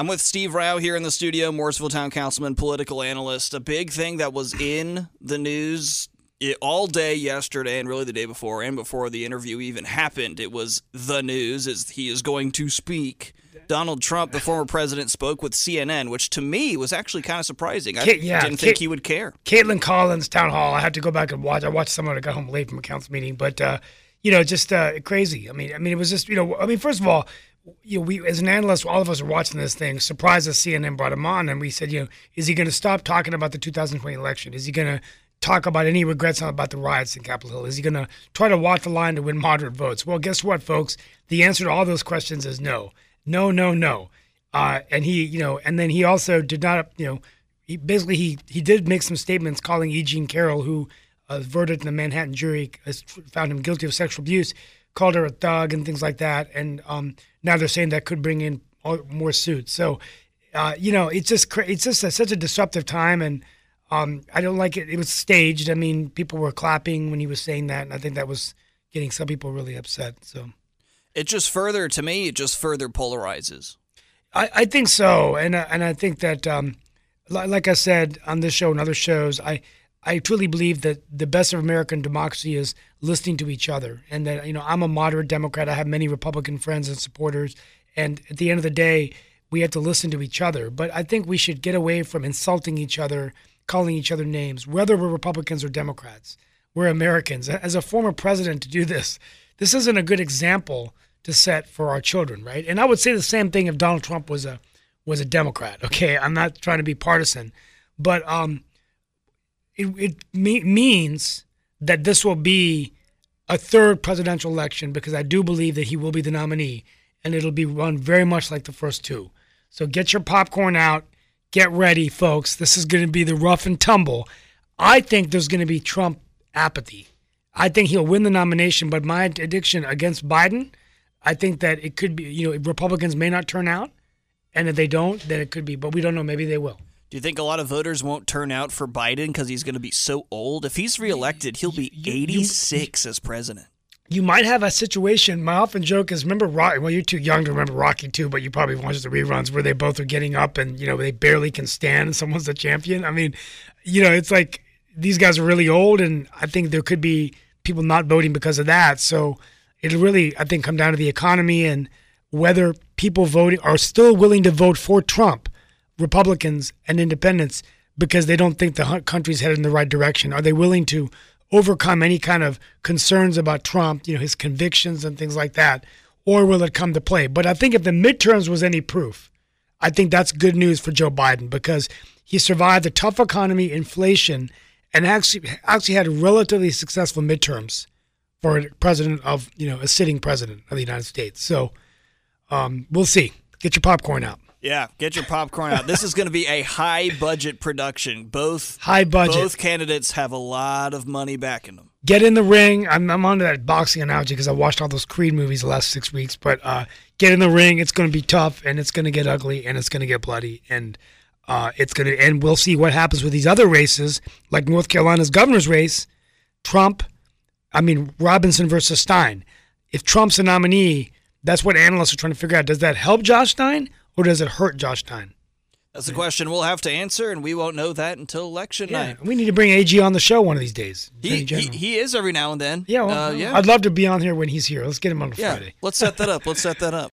I'm with Steve Rao here in the studio, Morrisville Town Councilman, political analyst. A big thing that was in the news all day yesterday and really the day before and before the interview even happened, it was the news is he is going to speak. Donald Trump, the former president, spoke with CNN, which to me was actually kind of surprising. I yeah, didn't Kate- think he would care. Kaitlan Collins town hall. I had to go back and watch. I watched someone that got home late from a council meeting, but uh, you know, just uh, crazy. I mean, I mean, it was just you know, I mean, first of all, you know, we as an analyst, all of us are watching this thing. Surprised that CNN brought him on, and we said, you know, is he going to stop talking about the 2020 election? Is he going to talk about any regrets about the riots in Capitol Hill? Is he going to try to walk the line to win moderate votes? Well, guess what, folks? The answer to all those questions is no, no, no, no. Uh, and he, you know, and then he also did not, you know, he basically he he did make some statements calling E. Jean Carroll, who a verdict in the Manhattan jury found him guilty of sexual abuse, called her a thug and things like that. And um, now they're saying that could bring in more suits. So, uh, you know, it's just cra- it's just a, such a disruptive time, and um, I don't like it. It was staged. I mean, people were clapping when he was saying that, and I think that was getting some people really upset. So. It just further, to me, it just further polarizes. I, I think so, and uh, and I think that, um, like I said on this show and other shows, I I truly believe that the best of American democracy is listening to each other, and that you know I'm a moderate Democrat. I have many Republican friends and supporters, and at the end of the day, we have to listen to each other. But I think we should get away from insulting each other, calling each other names, whether we're Republicans or Democrats. We're Americans. As a former president, to do this, this isn't a good example to set for our children, right? And I would say the same thing if Donald Trump was a was a Democrat. Okay, I'm not trying to be partisan, but um, it it me- means that this will be a third presidential election because I do believe that he will be the nominee, and it'll be run very much like the first two. So get your popcorn out, get ready, folks. This is going to be the rough and tumble. I think there's going to be Trump apathy. I think he'll win the nomination, but my addiction against Biden, I think that it could be, you know, Republicans may not turn out, and if they don't, then it could be, but we don't know. Maybe they will. Do you think a lot of voters won't turn out for Biden because he's going to be so old? If he's reelected, he'll be 86 as president. You might have a situation. My often joke is, remember Rocky? Well, you're too young to remember Rocky too, but you probably watched the reruns where they both are getting up and you know they barely can stand, and someone's the champion. I mean, you know, it's like these guys are really old, and I think there could be people not voting because of that. So it'll really, I think, come down to the economy and whether people voting are still willing to vote for Trump, Republicans and independents, because they don't think the country's headed in the right direction. Are they willing to overcome any kind of concerns about Trump, you know, his convictions and things like that, or will it come to play? But I think if the midterms was any proof, I think that's good news for Joe Biden because he survived a tough economy, inflation, and actually actually had relatively successful midterms for a president of you know a sitting president of the United States. So um, we'll see. Get your popcorn out. Yeah, get your popcorn out. This is going to be a high budget production. Both High budget. Both candidates have a lot of money backing them. Get in the ring. I'm, I'm onto that boxing analogy because I watched all those Creed movies the last six weeks. But uh, get in the ring. It's going to be tough, and it's going to get ugly, and it's going to get bloody, and uh, it's going to. And we'll see what happens with these other races, like North Carolina's governor's race. Trump, I mean Robinson versus Stein. If Trump's a nominee, that's what analysts are trying to figure out. Does that help Josh Stein or does it hurt Josh Stein? That's a question we'll have to answer, and we won't know that until election Yeah, night. we need to bring AG on the show one of these days. He, he he is every now and then. yeah, well, Uh, yeah. I'd love to be on here when he's here. Let's get him on yeah. Friday. Let's set that up. Let's set that up.